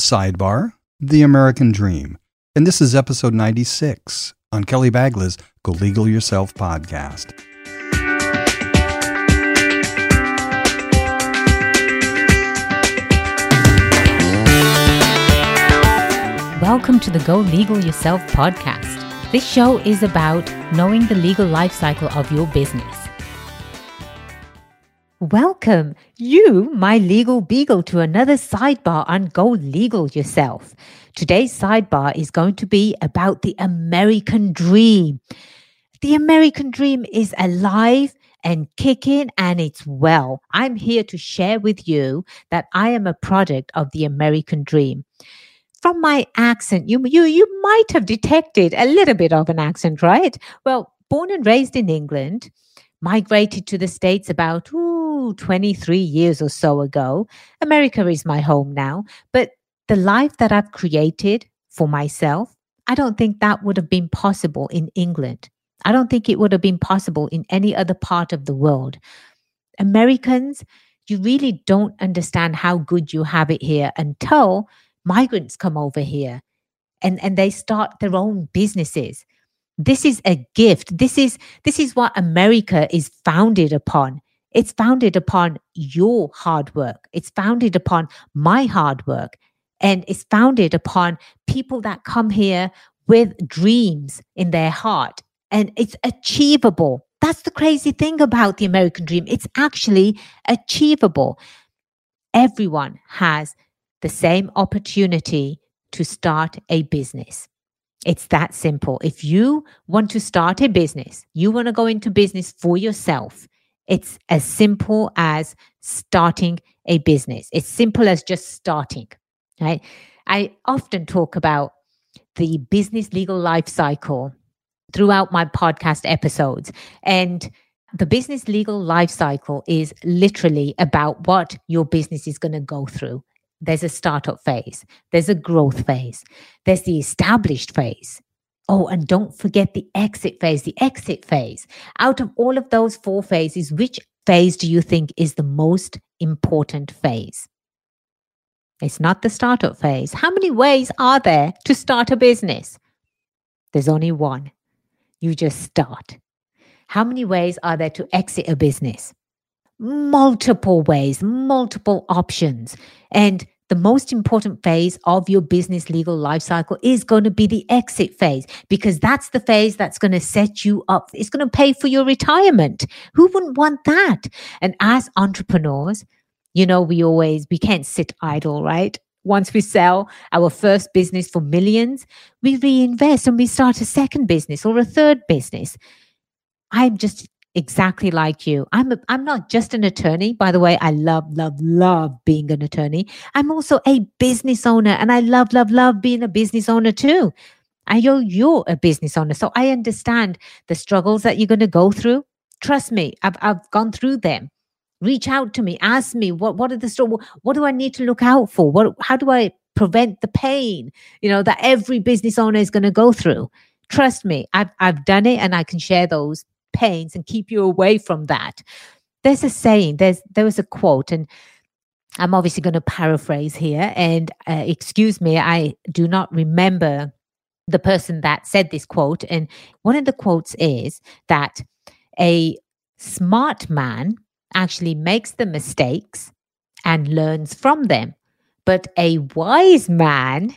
Sidebar The American Dream. And this is episode 96 on Kelly Bagla's Go Legal Yourself podcast. Welcome to the Go Legal Yourself podcast. This show is about knowing the legal life cycle of your business. Welcome, you, my legal beagle, to another sidebar on Go Legal Yourself. Today's sidebar is going to be about the American dream. The American dream is alive and kicking and it's well. I'm here to share with you that I am a product of the American dream from my accent, you, you, you might have detected a little bit of an accent, right? Well, born and raised in England, migrated to the States about ooh, 23 years or so ago. America is my home now. But the life that I've created for myself, I don't think that would have been possible in England. I don't think it would have been possible in any other part of the world. Americans, you really don't understand how good you have it here until migrants come over here and, and they start their own businesses. This is a gift. This is this is what America is founded upon. It's founded upon your hard work. It's founded upon my hard work. And it's founded upon people that come here with dreams in their heart. And it's achievable. That's the crazy thing about the American dream. It's actually achievable. Everyone has the same opportunity to start a business. It's that simple. If you want to start a business, you want to go into business for yourself, it's as simple as starting a business. It's simple as just starting, right? I often talk about the business legal life cycle throughout my podcast episodes. And the business legal life cycle is literally about what your business is going to go through. There's a startup phase, there's a growth phase, there's the established phase. Oh, and don't forget the exit phase, the exit phase. Out of all of those four phases, which phase do you think is the most important phase? It's not the startup phase. How many ways are there to start a business? There's only one. You just start. How many ways are there to exit a business? multiple ways, multiple options. And the most important phase of your business legal life cycle is going to be the exit phase because that's the phase that's going to set you up. It's going to pay for your retirement. Who wouldn't want that? And as entrepreneurs, you know, we always, we can't sit idle, right? Once we sell our first business for millions, we reinvest and we start a second business or a third business. I'm just exactly like you. I'm a, I'm not just an attorney. By the way, I love love love being an attorney. I'm also a business owner and I love love love being a business owner too. I know you're a business owner, so I understand the struggles that you're going to go through. Trust me, I've I've gone through them. Reach out to me, ask me what what are the story, what do I need to look out for? What how do I prevent the pain, you know, that every business owner is going to go through? Trust me, I've I've done it and I can share those pains and keep you away from that. There's a saying, there's there was a quote, and I'm obviously going to paraphrase here. And uh, excuse me, I do not remember the person that said this quote. And one of the quotes is that a smart man actually makes the mistakes and learns from them. But a wise man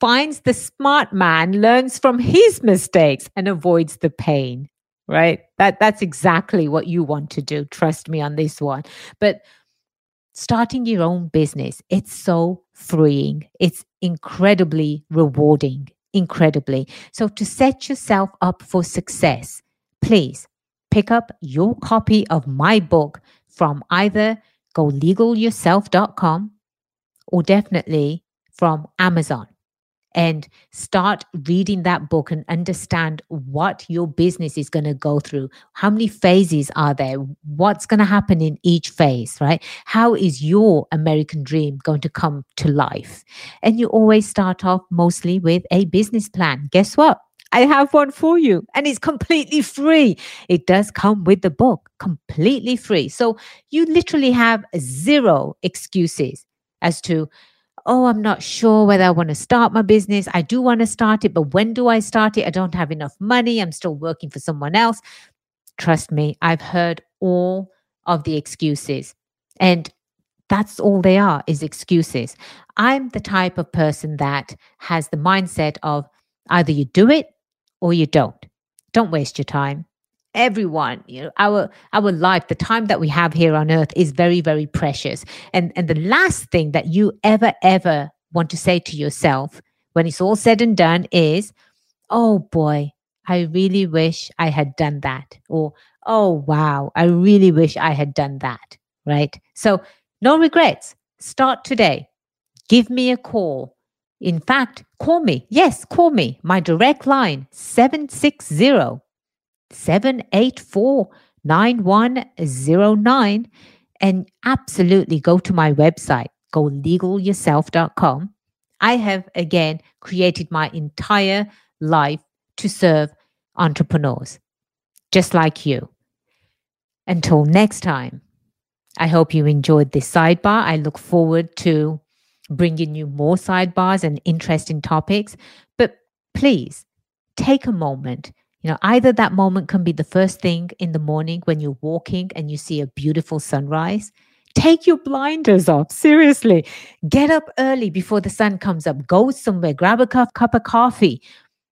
finds the smart man, learns from his mistakes, and avoids the pain right? That that's exactly what you want to do. Trust me on this one. But starting your own business, it's so freeing. It's incredibly rewarding, incredibly. So to set yourself up for success, please pick up your copy of my book from either golegalyourself.com or definitely from Amazon and start reading that book and understand what your business is going to go through. How many phases are there? What's going to happen in each phase, right? How is your American dream going to come to life? And you always start off mostly with a business plan. Guess what? I have one for you and it's completely free. It does come with the book, completely free. So you literally have zero excuses as to oh, I'm not sure whether I want to start my business. I do want to start it, but when do I start it? I don't have enough money. I'm still working for someone else. Trust me, I've heard all of the excuses. And that's all they are is excuses. I'm the type of person that has the mindset of either you do it or you don't. Don't waste your time. Everyone, you know, our our life, the time that we have here on earth is very, very precious. And and the last thing that you ever, ever want to say to yourself when it's all said and done is, oh boy, I really wish I had done that. Or, oh wow, I really wish I had done that. Right. So no regrets. Start today. Give me a call. In fact, call me. Yes, call me. My direct line 760 784 9109. And absolutely go to my website, golegalyourself.com. I have again created my entire life to serve entrepreneurs, just like you. Until next time, I hope you enjoyed this sidebar. I look forward to bringing you more sidebars and interesting topics. But please take a moment. You know, either that moment can be the first thing in the morning when you're walking and you see a beautiful sunrise. Take your blinders off. Seriously. Get up early before the sun comes up. Go somewhere. Grab a cup, cup of coffee.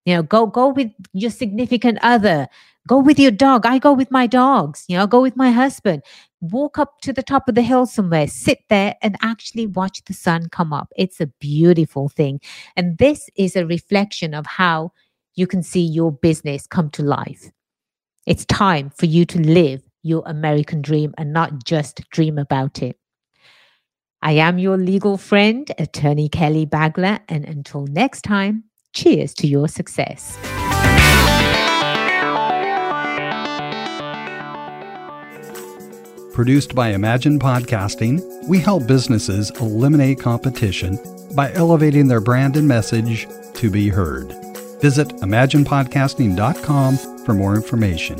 You know, go go with your significant other. Go with your dog. I go with my dogs. You know, go with my husband walk up to the top of the hill somewhere, sit there and actually watch the sun come up. It's a beautiful thing. And this is a reflection of how you can see your business come to life. It's time for you to live your American dream and not just dream about it. I am your legal friend, Attorney Kelly Bagla, and until next time, cheers to your success. Produced by Imagine Podcasting, we help businesses eliminate competition by elevating their brand and message to be heard. Visit imaginepodcasting.com for more information.